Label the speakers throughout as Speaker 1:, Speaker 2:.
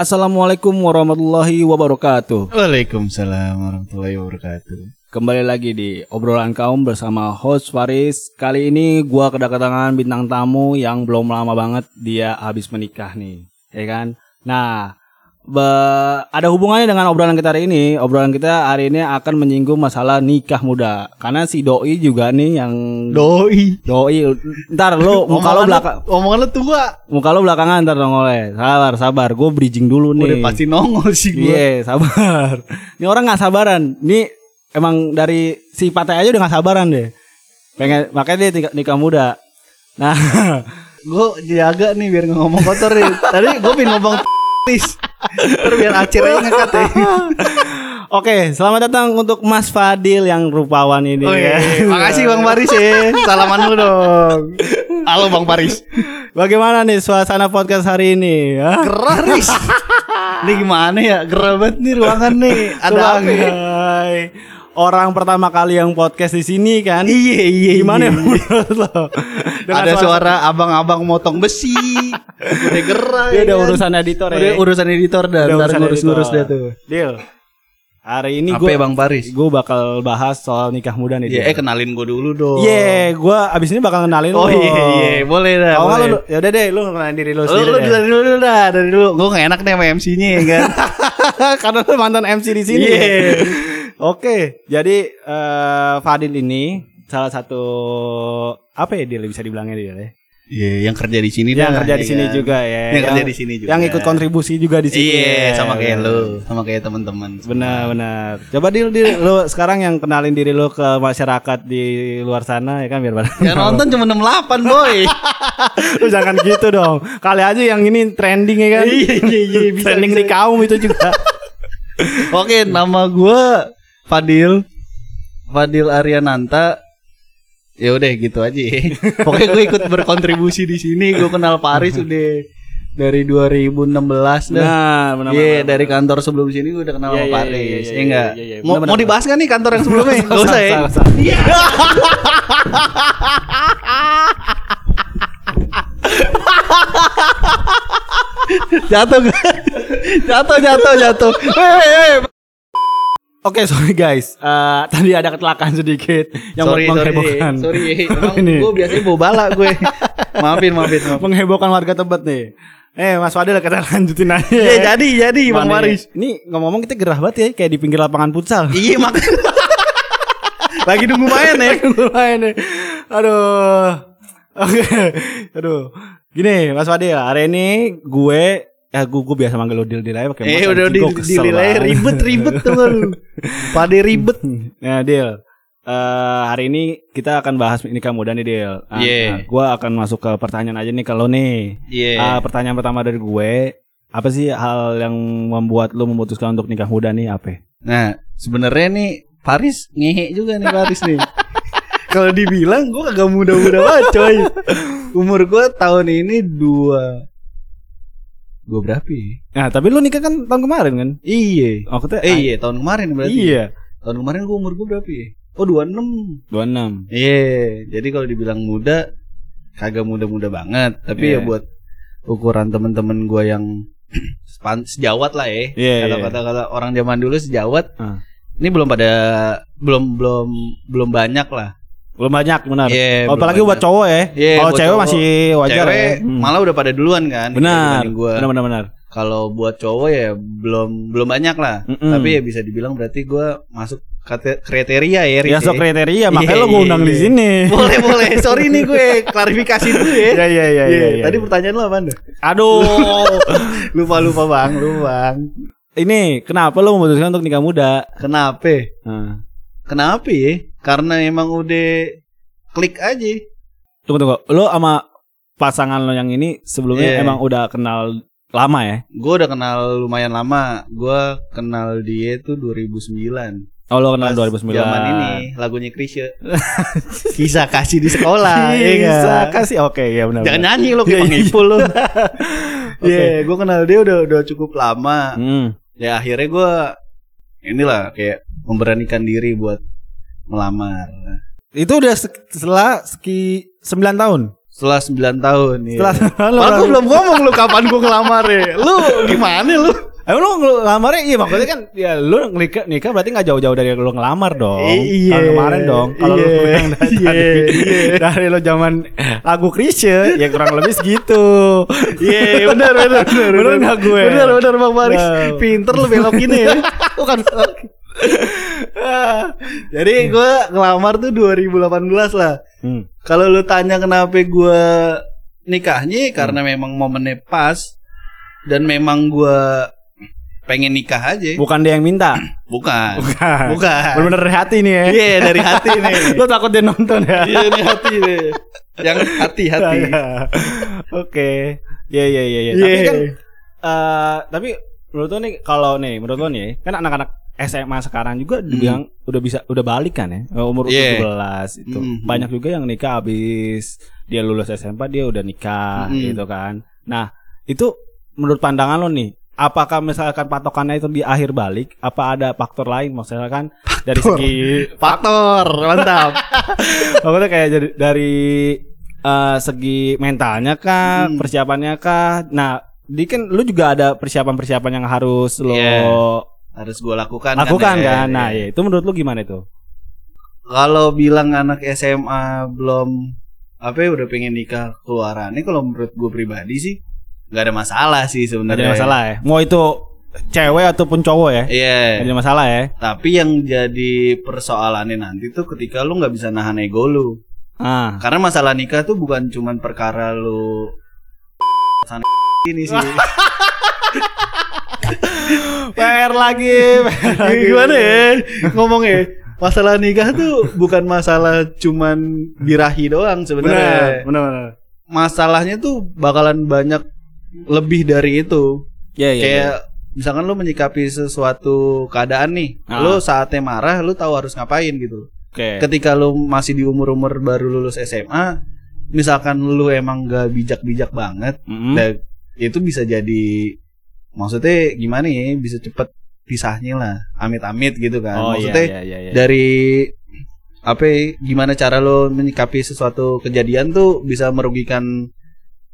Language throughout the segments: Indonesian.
Speaker 1: Assalamualaikum warahmatullahi wabarakatuh.
Speaker 2: Waalaikumsalam warahmatullahi wabarakatuh.
Speaker 1: Kembali lagi di obrolan kaum bersama host Faris. Kali ini gua kedatangan bintang tamu yang belum lama banget dia habis menikah nih, ya kan? Nah, be- ada hubungannya dengan obrolan kita hari ini. Obrolan kita hari ini akan menyinggung masalah nikah muda. Karena si doi juga nih yang
Speaker 2: Doi.
Speaker 1: doi. Ntar lo muka lo belakang
Speaker 2: Omongan lu tua.
Speaker 1: muka lo belakangan ntar dong oleh. Sabar, sabar. Gue bridging dulu nih.
Speaker 2: Udah pasti nongol sih gue.
Speaker 1: Iya, sabar. Ini orang nggak sabaran. Ini emang dari si Patay aja udah nggak sabaran deh. Pengen makanya dia nikah, muda. Nah,
Speaker 2: Gue jaga nih biar ngomong kotor nih. Tadi gue pengen ngomong tis. Terus biar acir aja ngekat ya.
Speaker 1: oke, selamat datang untuk Mas Fadil yang rupawan ini.
Speaker 2: Oh
Speaker 1: ya.
Speaker 2: iya, makasih Bang Paris ya. Salaman lu dong. Halo Bang Paris.
Speaker 1: Bagaimana nih suasana podcast hari ini? ya?
Speaker 2: Gerah Riz. Ini gimana ya? Gerah banget nih ruangan nih. Ada angin.
Speaker 1: Orang pertama kali yang podcast di sini kan?
Speaker 2: Iya iya.
Speaker 1: Gimana ya
Speaker 2: iya.
Speaker 1: menurut lo? Dengan
Speaker 2: Ada suara abang-abang motong besi. Udah gerah.
Speaker 1: Dia
Speaker 2: ya
Speaker 1: udah
Speaker 2: kan?
Speaker 1: urusan editor
Speaker 2: Udah
Speaker 1: ya.
Speaker 2: urusan editor dah.
Speaker 1: Udah
Speaker 2: Ntar ngurus-ngurus dah tuh.
Speaker 1: Deal. Hari ini gue
Speaker 2: ya, Bang Paris?
Speaker 1: gue bakal bahas soal nikah muda nih.
Speaker 2: Iya,
Speaker 1: Deal.
Speaker 2: eh kenalin gue dulu dong.
Speaker 1: Iya, gue abis ini bakal kenalin
Speaker 2: Oh
Speaker 1: lo.
Speaker 2: iya iya, boleh dah.
Speaker 1: Kalau lu, ya udah deh, lu kenalin diri lu
Speaker 2: Lu,
Speaker 1: sendiri
Speaker 2: lu
Speaker 1: deh.
Speaker 2: dari dulu dah, dari dulu. Gue gak enak nih sama MC-nya ya kan.
Speaker 1: Karena lu mantan MC di sini.
Speaker 2: Iya.
Speaker 1: Oke, jadi eh, Fadil ini salah satu apa ya dia bisa dibilangnya dia ya?
Speaker 2: Iya, yang kerja di sini
Speaker 1: Yang
Speaker 2: dah,
Speaker 1: kerja di
Speaker 2: ya
Speaker 1: sini
Speaker 2: kan?
Speaker 1: juga ya.
Speaker 2: Yang kerja di sini juga.
Speaker 1: Yang ikut kontribusi juga di sini.
Speaker 2: Iya, sama kayak
Speaker 1: Ya.
Speaker 2: lu, sama kayak teman-teman.
Speaker 1: Benar, benar. Coba Dil, Dil, lu sekarang yang kenalin diri lu ke masyarakat di luar sana ya kan biar pada
Speaker 2: Yang nonton cuma 68, boy.
Speaker 1: lu jangan gitu dong. Kali aja yang ini trending ya kan.
Speaker 2: Iya, iya, iya, bisa,
Speaker 1: trending
Speaker 2: bisa.
Speaker 1: di kaum itu juga.
Speaker 2: Oke, nama gue Fadil. Fadil Ariananta. Ya udah gitu aja. ya. Pokoknya gue ikut berkontribusi di sini. Gue kenal Paris udah dari 2016 dah.
Speaker 1: Nah, benar
Speaker 2: Iya dari kantor sebelum sini gue udah kenal
Speaker 1: Iya,
Speaker 2: sama
Speaker 1: iya,
Speaker 2: Paris,
Speaker 1: iya, iya,
Speaker 2: enggak? Mau, mau dibahas kan nih kantor yang sebelumnya? Gak usah ya? Jatuh jatuh jatuh jatuh. Hei, hei,
Speaker 1: Oke, sorry guys. Eh, tadi ada kecelakaan sedikit yang
Speaker 2: sorry, sorry,
Speaker 1: menghebohkan.
Speaker 2: sorry. Emang
Speaker 1: Ini.
Speaker 2: gue biasanya bawa bala gue. maafin, maafin, maafin.
Speaker 1: menghebohkan warga Tebet nih. Eh, Mas Fadil kita lanjutin aja.
Speaker 2: Iya jadi, jadi Bang Waris.
Speaker 1: Ini ngomong-ngomong kita gerah banget ya kayak di pinggir lapangan futsal.
Speaker 2: Iya mak. Lagi nunggu main ya.
Speaker 1: Lumayan nih. Aduh. Oke. Aduh. Gini, Mas Fadil, hari ini gue ya gue, gue biasa manggil lo Dil Dil aja pakai
Speaker 2: Eh udah
Speaker 1: kesel
Speaker 2: nilai
Speaker 1: banget.
Speaker 2: ribet ribet tuh lu. Pade ribet.
Speaker 1: Nah, Dil. eh hari ini kita akan bahas nikah muda nih, Dil. Nah,
Speaker 2: Iya.
Speaker 1: nah, gue akan masuk ke pertanyaan aja nih kalau nih.
Speaker 2: Iya.
Speaker 1: Ah, pertanyaan pertama dari gue, apa sih hal yang membuat lo memutuskan untuk nikah muda nih apa?
Speaker 2: Nah, sebenarnya nih Paris ngehe juga nih Paris nih. Kalau dibilang gue kagak muda-muda banget coy. Umur gue tahun ini dua Gue berapa ya?
Speaker 1: Nah, tapi lo nikah kan tahun kemarin kan?
Speaker 2: Iya.
Speaker 1: Oh, kita,
Speaker 2: Eh iya tahun kemarin berarti.
Speaker 1: Iya.
Speaker 2: Tahun kemarin gue umur gue berapa ya? Oh 26
Speaker 1: 26.
Speaker 2: Iya. Jadi kalau dibilang muda kagak muda-muda banget. Tapi
Speaker 1: Iya.
Speaker 2: ya buat ukuran temen-temen gue yang sejawat lah ya.
Speaker 1: Iya,
Speaker 2: Kalau
Speaker 1: iya.
Speaker 2: kata-kata orang zaman dulu sejawat.
Speaker 1: Ah.
Speaker 2: Ini belum pada belum belum belum banyak lah.
Speaker 1: Belum banyak benar.
Speaker 2: Iya, belum
Speaker 1: apalagi buat cowok ya.
Speaker 2: Iya,
Speaker 1: Kalau cewek
Speaker 2: cowok.
Speaker 1: masih wajar
Speaker 2: Cewek
Speaker 1: ya. Hmm.
Speaker 2: malah udah pada duluan kan.
Speaker 1: Benar.
Speaker 2: Gue.
Speaker 1: Benar benar benar.
Speaker 2: Kalau buat cowok ya belum belum banyak lah.
Speaker 1: Mm-mm.
Speaker 2: Tapi ya bisa dibilang berarti gue masuk kriteria ya. Riz,
Speaker 1: Ya so kriteria makanya
Speaker 2: Iya,
Speaker 1: lo gue
Speaker 2: iya,
Speaker 1: undang di
Speaker 2: iya.
Speaker 1: sini.
Speaker 2: boleh boleh. Sorry nih gue klarifikasi dulu ya.
Speaker 1: Iya iya iya iya. iya.
Speaker 2: Tadi pertanyaan lo apa
Speaker 1: aduh.
Speaker 2: lupa lupa bang, lupa bang.
Speaker 1: Ini kenapa lo memutuskan untuk nikah muda?
Speaker 2: Kenapa?
Speaker 1: Nah.
Speaker 2: Kenapa ya? Karena emang udah klik aja.
Speaker 1: Tunggu tunggu. Lo sama pasangan lo yang ini sebelumnya
Speaker 2: Iya.
Speaker 1: emang udah kenal lama ya?
Speaker 2: Gue udah kenal lumayan lama. Gue kenal dia tuh 2009.
Speaker 1: Oh lo kenal
Speaker 2: Pas
Speaker 1: 2009.
Speaker 2: Zaman ini lagunya Krisya. Kisah kasih di sekolah. ya
Speaker 1: Bisa
Speaker 2: nggak?
Speaker 1: kasih oke ya benar.
Speaker 2: Jangan nyanyi lo
Speaker 1: Iya,
Speaker 2: kayak
Speaker 1: iya.
Speaker 2: pengipul lo.
Speaker 1: Oke.
Speaker 2: Iya, gue kenal dia udah udah cukup lama.
Speaker 1: Hmm.
Speaker 2: Ya akhirnya gue inilah kayak memberanikan diri buat melamar.
Speaker 1: Itu udah setelah seki 9 tahun.
Speaker 2: Setelah 9 tahun iya.
Speaker 1: Setelah
Speaker 2: Malah gue belum ngomong lu kapan gue ngelamar ya Lu gimana lu?
Speaker 1: Emang lu ngelamarnya iya maksudnya kan ya lu nikah nikah berarti nggak jauh-jauh dari lu ngelamar dong.
Speaker 2: Iya.
Speaker 1: Tahun kemarin dong. Kalau lu
Speaker 2: Iya.
Speaker 1: bilang dari,
Speaker 2: Iya. Iya.
Speaker 1: dari lu zaman lagu Krisye ya kurang lebih segitu.
Speaker 2: Iya benar benar benar
Speaker 1: Bener nggak gue?
Speaker 2: Benar benar Bang Faris
Speaker 1: Wow.
Speaker 2: Pinter lu belok ini ya Bukan Jadi gue ngelamar tuh 2018 lah
Speaker 1: Hmm.
Speaker 2: Kalau lu tanya kenapa gue nikahnya karena memang momennya pas dan memang gue pengen nikah aja.
Speaker 1: Bukan dia yang minta.
Speaker 2: Bukan.
Speaker 1: Bukan.
Speaker 2: Bukan.
Speaker 1: Bener-bener dari hati nih ya.
Speaker 2: Iya dari hati nih.
Speaker 1: Lu takut dia nonton ya?
Speaker 2: Iya ini hati nih. Yang hati-hati.
Speaker 1: Iya. Oke. Iya iya iya iya. Tapi
Speaker 2: Iya.
Speaker 1: kan eh tapi menurut lo nih kalau nih menurut lo nih kan anak-anak SMA sekarang juga dibilang udah bisa udah balik kan ya Eh, umur
Speaker 2: Hmm. Iya.
Speaker 1: 17 itu
Speaker 2: Mhm.
Speaker 1: banyak juga yang nikah habis dia lulus SMP dia udah nikah
Speaker 2: Mhm.
Speaker 1: gitu kan nah itu menurut pandangan lo nih apakah misalkan patokannya itu di akhir balik apa ada faktor lain maksudnya kan dari segi
Speaker 2: Faktor mantap.
Speaker 1: Maksudnya kayak jadi dari eh, segi mentalnya kah,
Speaker 2: Hmm.
Speaker 1: persiapannya kah. Nah, di kan lu juga ada persiapan-persiapan yang harus lo
Speaker 2: Iya. Harus gue lakukan.
Speaker 1: lakukan
Speaker 2: ya.
Speaker 1: kan. Nah, ya itu menurut lu gimana itu?
Speaker 2: Kalau bilang anak SMA belum apa ya udah pengen nikah keluarannya kalau menurut gue pribadi sih nggak ada masalah sih sebenarnya.
Speaker 1: ada masalah ya. Mau itu cewek ataupun cowok ya.
Speaker 2: Iya.
Speaker 1: Nggak ada masalah ya.
Speaker 2: Tapi yang jadi persoalannya nanti tuh ketika lu nggak bisa nahan ego lu.
Speaker 1: Ah.
Speaker 2: Karena masalah nikah tuh bukan cuman perkara lu ini sih.
Speaker 1: PR lagi. PR lagi.
Speaker 2: Gimana ya ngomongnya? Masalah nikah tuh bukan masalah cuman birahi doang
Speaker 1: Benar,
Speaker 2: sebenarnya.
Speaker 1: benar, benar.
Speaker 2: Masalahnya tuh bakalan banyak lebih dari itu.
Speaker 1: Iya, iya.
Speaker 2: Kayak misalkan lu menyikapi sesuatu keadaan nih,
Speaker 1: Ah.
Speaker 2: lu saatnya marah, lu tahu harus ngapain gitu.
Speaker 1: Oke.
Speaker 2: ketika lu masih di umur-umur baru lulus SMA, misalkan lu emang gak bijak-bijak banget,
Speaker 1: Mm-mm.
Speaker 2: dan itu bisa jadi maksudnya gimana ya, bisa cepet pisahnya lah, amit-amit gitu kan.
Speaker 1: Oh iya,
Speaker 2: maksudnya
Speaker 1: iya, iya, iya.
Speaker 2: dari apa ya, gimana cara lo menyikapi sesuatu kejadian tuh bisa merugikan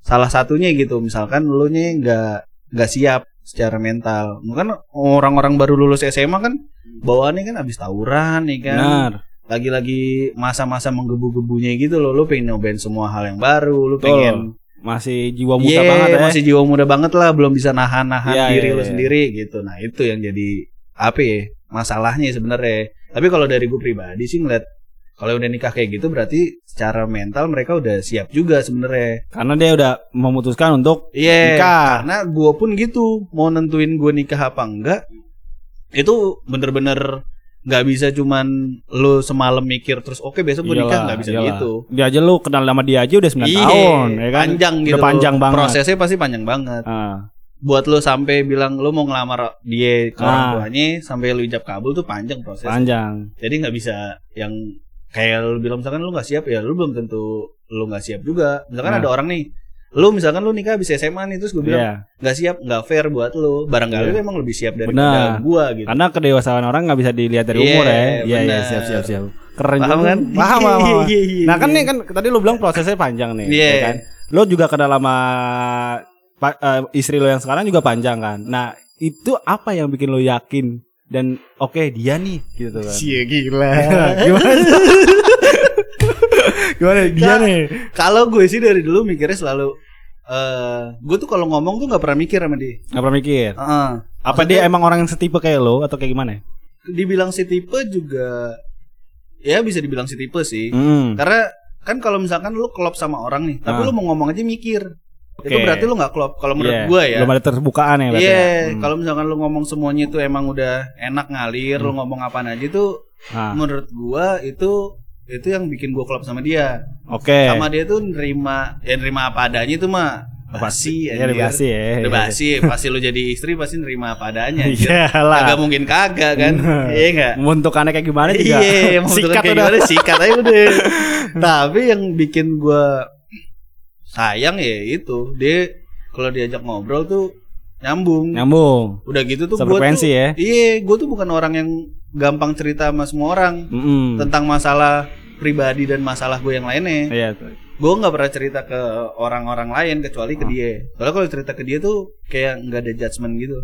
Speaker 2: salah satunya gitu. Misalkan lu nya nggak nggak siap secara mental. Mungkin orang-orang baru lulus SMA kan bawaannya kan habis tawuran nih kan
Speaker 1: Benar.
Speaker 2: lagi-lagi masa-masa menggebu-gebunya gitu loh lu pengen nyobain semua hal yang baru
Speaker 1: Betul.
Speaker 2: pengen
Speaker 1: Masih jiwa muda
Speaker 2: Iya,
Speaker 1: banget ya.
Speaker 2: masih jiwa muda banget lah belum bisa nahan-nahan
Speaker 1: Iya,
Speaker 2: diri
Speaker 1: iya,
Speaker 2: lu
Speaker 1: iya.
Speaker 2: sendiri gitu nah itu yang jadi apa ya masalahnya sebenarnya tapi kalau dari gue pribadi sih ngeliat kalau udah nikah kayak gitu berarti secara mental mereka udah siap juga sebenarnya
Speaker 1: Karena dia udah memutuskan untuk
Speaker 2: iya
Speaker 1: Nikah.
Speaker 2: karena gue pun gitu mau nentuin gue nikah apa enggak itu bener-bener nggak bisa cuman lu semalam mikir terus oke besok gue nikah nggak bisa
Speaker 1: iyalah.
Speaker 2: gitu
Speaker 1: Dia aja lu kenal sama dia aja udah 9
Speaker 2: Iya,
Speaker 1: tahun ya kan.
Speaker 2: panjang
Speaker 1: Udah
Speaker 2: gitu
Speaker 1: panjang banget.
Speaker 2: prosesnya pasti panjang banget
Speaker 1: Ah,
Speaker 2: buat lu sampai bilang lu mau ngelamar dia ke orang
Speaker 1: Ah.
Speaker 2: tuanya sampai lu ijab kabul tuh panjang proses
Speaker 1: panjang.
Speaker 2: jadi nggak bisa yang kayak lu bilang misalkan lu nggak siap ya lu belum tentu lu nggak siap juga misalkan
Speaker 1: Nah.
Speaker 2: ada orang nih lu misalkan lu nikah habis SMA nih terus gue bilang
Speaker 1: Iya.
Speaker 2: nggak siap nggak fair buat lu barangkali
Speaker 1: Iya.
Speaker 2: lu emang lebih siap daripada gua gitu
Speaker 1: Karena kedewasaan orang nggak bisa dilihat dari
Speaker 2: Iya,
Speaker 1: umur ya. Iya, iya,
Speaker 2: benar.
Speaker 1: siap, siap, siap. Keren
Speaker 2: Paham
Speaker 1: juga.
Speaker 2: kan?
Speaker 1: Paham, paham, paham.
Speaker 2: Iya, iya,
Speaker 1: Nah kan
Speaker 2: iya.
Speaker 1: nih kan tadi lu bilang prosesnya panjang nih,
Speaker 2: Iya.
Speaker 1: ya kan? Lo juga kenal sama eh, istri lo yang sekarang juga panjang kan. Nah itu apa yang bikin lo yakin dan oke dia nih gitu kan?
Speaker 2: Cie gila
Speaker 1: Gimana? Gimana dia
Speaker 2: Nah,
Speaker 1: nih?
Speaker 2: kalau gue sih dari dulu mikirnya selalu eh gue tuh kalau ngomong tuh nggak pernah mikir sama dia
Speaker 1: Gak pernah mikir.
Speaker 2: Heeh.
Speaker 1: Apa dia emang orang yang setipe kayak lo atau kayak gimana?
Speaker 2: dibilang si tipe juga ya bisa dibilang si tipe sih
Speaker 1: Hmm.
Speaker 2: karena kan kalau misalkan lu klop sama orang nih tapi
Speaker 1: Ah.
Speaker 2: lu mau ngomong aja mikir itu
Speaker 1: Oke.
Speaker 2: berarti lu nggak klop kalau menurut
Speaker 1: Iya,
Speaker 2: gua ya
Speaker 1: Belum ada terbukaan ya
Speaker 2: iya
Speaker 1: berarti ya? Hmm.
Speaker 2: kalau misalkan lu ngomong semuanya itu emang udah enak ngalir lu ngomong apaan aja tuh
Speaker 1: Ah,
Speaker 2: menurut gua itu itu yang bikin gua klop sama dia
Speaker 1: Oke.
Speaker 2: sama dia tuh nerima ya nerima apa adanya itu mah
Speaker 1: Iya,
Speaker 2: anjir.
Speaker 1: basi ya.
Speaker 2: Basi pasti lu jadi istri pasti nerima apa adanya.
Speaker 1: Iyalah.
Speaker 2: Kagak mungkin kagak kan iya enggak
Speaker 1: Bentukannya kayak gimana juga.
Speaker 2: Iya,
Speaker 1: sikat
Speaker 2: kayak
Speaker 1: udah.
Speaker 2: gimana sikat aja udah. Tapi yang bikin gua sayang ya itu dia kalau diajak ngobrol tuh nyambung.
Speaker 1: Nyambung.
Speaker 2: Udah gitu tuh tuh,
Speaker 1: ya.
Speaker 2: Iya, gua tuh bukan orang yang gampang cerita sama semua orang
Speaker 1: Mm-mm.
Speaker 2: tentang masalah pribadi dan masalah gue yang lainnya.
Speaker 1: Iya.
Speaker 2: gue nggak pernah cerita ke orang-orang lain kecuali ke dia. Soalnya kalau cerita ke dia tuh kayak nggak ada judgement gitu.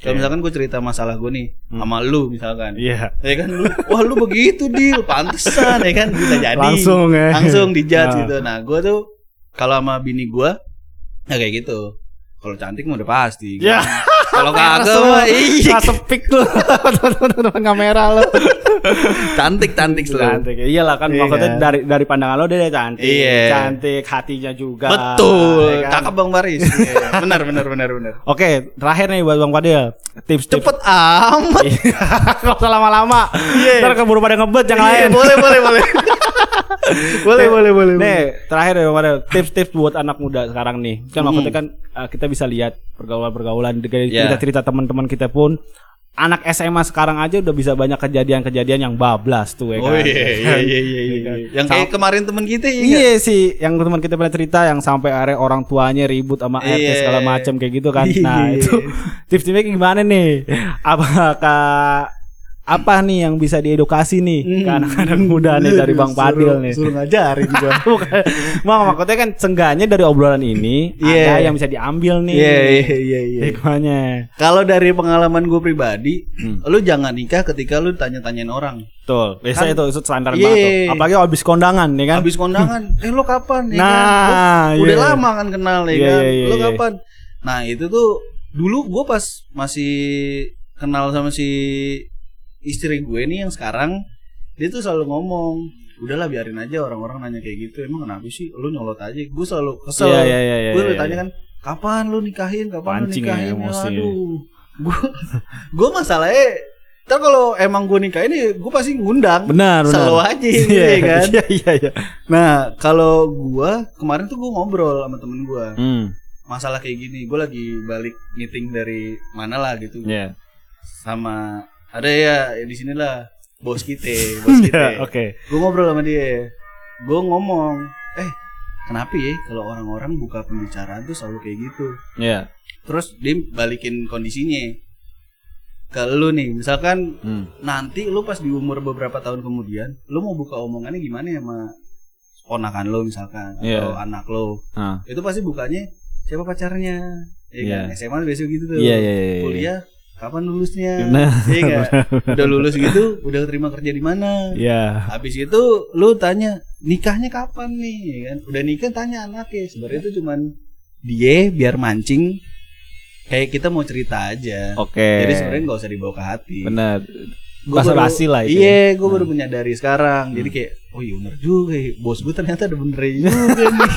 Speaker 2: Kalau
Speaker 1: Oke.
Speaker 2: misalkan gue cerita masalah gue nih sama lu misalkan,
Speaker 1: Iya.
Speaker 2: ya kan lu, wah lu begitu deal, pantesan ya kan bisa jadi.
Speaker 1: Langsung ya.
Speaker 2: Langsung dijudge
Speaker 1: Ah.
Speaker 2: gitu. Nah gue tuh kalau sama bini gue, ya kayak gitu. Kalau cantik mah udah pasti.
Speaker 1: Ya.
Speaker 2: Kalau kagak mah iya.
Speaker 1: sepik tuh teman kamera lo.
Speaker 2: Cantik cantik selalu.
Speaker 1: Cantik. Iyalah kan
Speaker 2: Iya
Speaker 1: maksudnya dari dari pandangan lo dia cantik.
Speaker 2: Iya.
Speaker 1: Cantik hatinya juga.
Speaker 2: Betul.
Speaker 1: ya kan?
Speaker 2: Cakep Bang Baris. Iya, benar benar benar benar.
Speaker 1: Oke, terakhir nih buat Bang Fadil. Tips-tips.
Speaker 2: Cepet amat.
Speaker 1: Gak usah lama-lama.
Speaker 2: Iya.
Speaker 1: Ntar keburu pada ngebet yang
Speaker 2: Iya,
Speaker 1: lain.
Speaker 2: boleh boleh boleh. boleh boleh boleh.
Speaker 1: Nih, terakhir ya Bang Fadil. Tips-tips buat anak muda sekarang nih. Kan maksudnya kan uh, kita bisa lihat pergaulan-pergaulan dari
Speaker 2: Iya.
Speaker 1: cerita-cerita teman-teman kita pun anak SMA sekarang aja udah bisa banyak kejadian-kejadian yang bablas tuh ya
Speaker 2: Oh
Speaker 1: kan.
Speaker 2: iya iya iya iya. iya. Yang kayak kemarin temen kita ya. nggak?
Speaker 1: Iya sih, yang teman kita pernah cerita yang sampai area orang tuanya ribut sama RT
Speaker 2: Iya.
Speaker 1: segala macam kayak gitu kan.
Speaker 2: Iya.
Speaker 1: Nah, itu tips-tipsnya gimana nih? Apakah apa nih yang bisa diedukasi nih
Speaker 2: Hmm.
Speaker 1: ke anak-anak muda nih dari Bang Padil nih?
Speaker 2: Suruh ngajarin gua.
Speaker 1: Mak, maksudnya kan sengganya dari obrolan ini
Speaker 2: Iya.
Speaker 1: ada yang bisa diambil nih.
Speaker 2: Iya iya iya iya.
Speaker 1: Hikmahnya.
Speaker 2: Kalau dari pengalaman gue pribadi,
Speaker 1: Hmm.
Speaker 2: lu jangan nikah ketika lu tanya-tanyain orang.
Speaker 1: Betul. Biasanya itu, itu standar
Speaker 2: Iya.
Speaker 1: banget tuh. Apalagi habis kondangan ya kan.
Speaker 2: Habis kondangan, eh lu kapan? Ya
Speaker 1: Nah,
Speaker 2: kan? Lu Udah
Speaker 1: iya.
Speaker 2: lama kan kenal ya
Speaker 1: Iya,
Speaker 2: kan?
Speaker 1: iya, iya,
Speaker 2: lu
Speaker 1: iya.
Speaker 2: kapan? Nah itu tuh dulu gue pas masih kenal sama si istri gue nih yang sekarang, dia tuh selalu ngomong, udahlah biarin aja orang-orang nanya kayak gitu. Emang kenapa sih? Lu nyolot aja. Gue selalu kesel.
Speaker 1: Iya, iya, iya, iya,
Speaker 2: gue
Speaker 1: iya,
Speaker 2: tanya
Speaker 1: iya.
Speaker 2: kan, kapan lu nikahin? Kapan
Speaker 1: Pancing
Speaker 2: lu
Speaker 1: ya,
Speaker 2: nikahin?
Speaker 1: emosi.
Speaker 2: Aduh, gue gue masalahnya Ntar kalau emang gue nikahin nih, gue pasti ngundang.
Speaker 1: Benar, benar.
Speaker 2: Selalu aja gitu
Speaker 1: Iya
Speaker 2: ya kan.
Speaker 1: Iya, iya, iya.
Speaker 2: Nah, kalau gua kemarin tuh gua ngobrol sama temen gua
Speaker 1: Hmm.
Speaker 2: masalah kayak gini. Gua lagi balik meeting dari mana lah gitu,
Speaker 1: Iya.
Speaker 2: sama ada ya, ya di sinilah bos kita, bos kita.
Speaker 1: Iya, Oke.
Speaker 2: Gua ngobrol sama dia, gua ngomong, eh kenapa ya kalau orang-orang buka pembicaraan tuh selalu kayak gitu.
Speaker 1: Iya.
Speaker 2: Terus dia balikin kondisinya ke lu nih, misalkan
Speaker 1: Hmm.
Speaker 2: nanti lu pas di umur beberapa tahun kemudian, lu mau buka omongannya gimana ya sama ponakan lu misalkan atau
Speaker 1: Iya.
Speaker 2: anak lu.
Speaker 1: Ah.
Speaker 2: Itu pasti bukanya siapa pacarnya. Iya kan?
Speaker 1: Iya.
Speaker 2: SMA biasa gitu tuh.
Speaker 1: Iya, iya, iya, iya.
Speaker 2: Kuliah kapan lulusnya? Iya nggak? Udah lulus gitu, udah terima kerja di mana?
Speaker 1: Iya.
Speaker 2: Habis itu lu tanya nikahnya kapan nih? Ya kan? Udah nikah tanya anaknya. Sebenarnya itu cuman dia biar mancing kayak kita mau cerita aja.
Speaker 1: Oke.
Speaker 2: Jadi sebenarnya nggak usah dibawa ke hati.
Speaker 1: Benar.
Speaker 2: Gua
Speaker 1: Basa
Speaker 2: baru-
Speaker 1: basi lah itu.
Speaker 2: Iya, gue
Speaker 1: Hmm.
Speaker 2: baru menyadari sekarang. Jadi kayak, oh iya bener juga ya. Bos gue ternyata ada benernya juga nih.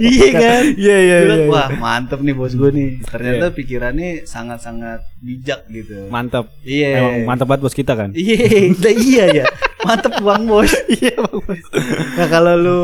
Speaker 2: iya kan?
Speaker 1: Iya, iya,
Speaker 2: bilang,
Speaker 1: iya.
Speaker 2: Wah mantep nih bos gue nih. Ternyata
Speaker 1: Iya.
Speaker 2: pikirannya sangat-sangat bijak gitu.
Speaker 1: Mantap.
Speaker 2: Iya.
Speaker 1: Emang mantap banget bos kita kan.
Speaker 2: Iya, lah iya ya. Mantep bang bos. iya bang bos. Nah kalau lu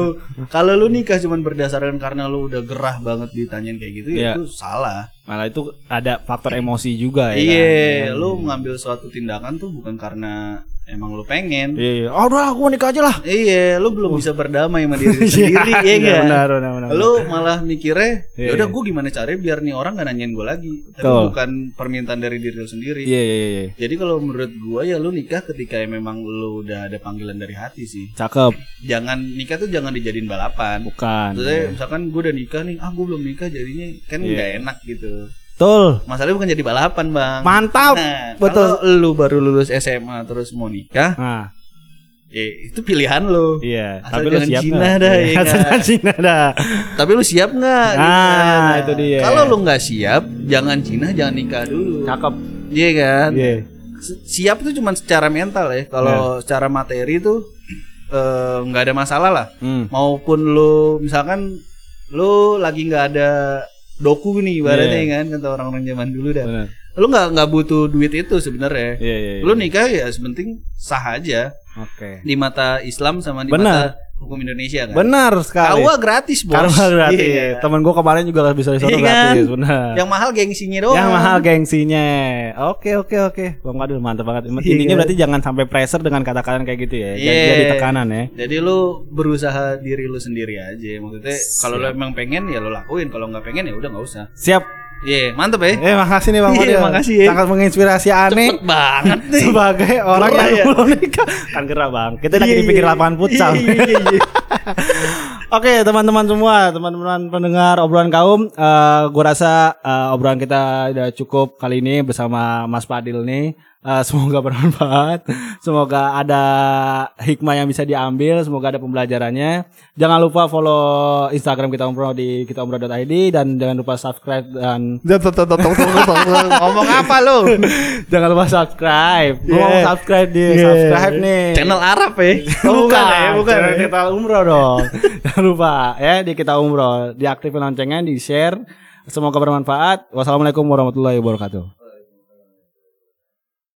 Speaker 2: kalau lu nikah cuman berdasarkan karena lu udah gerah banget ditanyain kayak gitu,
Speaker 1: Iya.
Speaker 2: ya itu salah.
Speaker 1: Malah itu ada faktor emosi juga ya.
Speaker 2: Iya,
Speaker 1: kan?
Speaker 2: lu mengambil suatu tindakan tuh bukan karena emang lu pengen.
Speaker 1: Iya. Oh, udah aku nikah aja lah.
Speaker 2: Iya, lu belum bisa berdamai sama diri lu sendiri, ya
Speaker 1: Iya,
Speaker 2: enggak?
Speaker 1: benar, benar, benar.
Speaker 2: Lu malah mikirnya,
Speaker 1: Iya,
Speaker 2: ya udah
Speaker 1: iya.
Speaker 2: gue gimana caranya biar nih orang gak nanyain gue lagi. Tapi
Speaker 1: Betul.
Speaker 2: bukan permintaan dari diri lu sendiri.
Speaker 1: Iya, iya, iya.
Speaker 2: Jadi kalau menurut gue ya lu nikah ketika ya memang lu udah ada panggilan dari hati sih.
Speaker 1: Cakep.
Speaker 2: Jangan nikah tuh jangan dijadiin balapan.
Speaker 1: Bukan.
Speaker 2: Maksudnya misalkan gue udah nikah nih, ah gue belum nikah jadinya kan
Speaker 1: Iya.
Speaker 2: nggak enak gitu.
Speaker 1: Betul.
Speaker 2: Masalahnya bukan jadi balapan bang.
Speaker 1: Mantap.
Speaker 2: Nah,
Speaker 1: Betul.
Speaker 2: Kalau lu baru lulus SMA terus mau nikah,
Speaker 1: Nah,
Speaker 2: ya itu pilihan lu.
Speaker 1: iya.
Speaker 2: Asal
Speaker 1: Tapi lu siap
Speaker 2: Cina dah,
Speaker 1: Iya,
Speaker 2: ya
Speaker 1: asal
Speaker 2: nggak?
Speaker 1: jangan Cina dah.
Speaker 2: Tapi lu siap nggak?
Speaker 1: Ah,
Speaker 2: Nah,
Speaker 1: itu dia.
Speaker 2: Kalau lu nggak siap, jangan Cina, jangan nikah dulu.
Speaker 1: Cakep.
Speaker 2: Iya kan?
Speaker 1: Iya.
Speaker 2: Si- Siap itu cuma secara mental ya. Kalau secara materi tuh eh, nggak ada masalah lah.
Speaker 1: Hmm.
Speaker 2: Maupun lu misalkan lu lagi nggak ada doku nih ibaratnya
Speaker 1: Iya.
Speaker 2: kan kata orang-orang zaman dulu dah.
Speaker 1: Benar.
Speaker 2: Lu nggak nggak butuh duit itu sebenarnya.
Speaker 1: Iya, iya. iya.
Speaker 2: Lu nikah ya sepenting sah aja
Speaker 1: Oke.
Speaker 2: di mata Islam sama di
Speaker 1: Benar.
Speaker 2: mata hukum Indonesia kan.
Speaker 1: Benar sekali.
Speaker 2: Kawa gratis bos.
Speaker 1: Karma gratis.
Speaker 2: Iya.
Speaker 1: Temen gue kemarin juga bisa di
Speaker 2: Iya kan?
Speaker 1: gratis, benar.
Speaker 2: Yang mahal gengsinya doang.
Speaker 1: Yang mahal gengsinya. Oke oke oke. Bang Fadil mantap banget.
Speaker 2: Iya
Speaker 1: Intinya
Speaker 2: kan?
Speaker 1: berarti jangan sampai pressure dengan kata-kata kayak gitu ya.
Speaker 2: Iya.
Speaker 1: jadi tekanan ya.
Speaker 2: Jadi lu berusaha diri lu sendiri aja. Maksudnya kalau lu emang pengen ya lu lakuin. Kalau nggak pengen ya udah nggak usah.
Speaker 1: Siap.
Speaker 2: Iya, mantep ya.
Speaker 1: Eh makasih nih Bang
Speaker 2: Iya,
Speaker 1: Fadil.
Speaker 2: makasih ya.
Speaker 1: Sangat menginspirasi aneh.
Speaker 2: Cepet banget nih.
Speaker 1: Sebagai orang yang
Speaker 2: ya.
Speaker 1: belum nikah Kan gerah bang Kita lagi
Speaker 2: Iya,
Speaker 1: di pinggir
Speaker 2: iya.
Speaker 1: lapangan futsal
Speaker 2: Iya, iya, iya.
Speaker 1: Oke teman-teman semua, teman-teman pendengar obrolan kaum, eh gua rasa eh, obrolan kita udah cukup kali ini bersama Mas Padil nih. Eh, semoga bermanfaat, semoga ada hikmah yang bisa diambil, semoga ada pembelajarannya. Jangan lupa follow Instagram kita umroh di kitaumroh.id dan jangan lupa subscribe dan
Speaker 2: Ngomong apa lu?
Speaker 1: jangan lupa subscribe.
Speaker 2: Yeah.
Speaker 1: mau subscribe di
Speaker 2: Yeah.
Speaker 1: subscribe nih.
Speaker 2: Channel Arab ya? Oh, bukan ya, bukan.
Speaker 1: Channel
Speaker 2: ya?
Speaker 1: kita umroh dong. Jangan lupa ya di kita umroh, diaktifin loncengnya, di share. Semoga bermanfaat. Wassalamualaikum warahmatullahi wabarakatuh.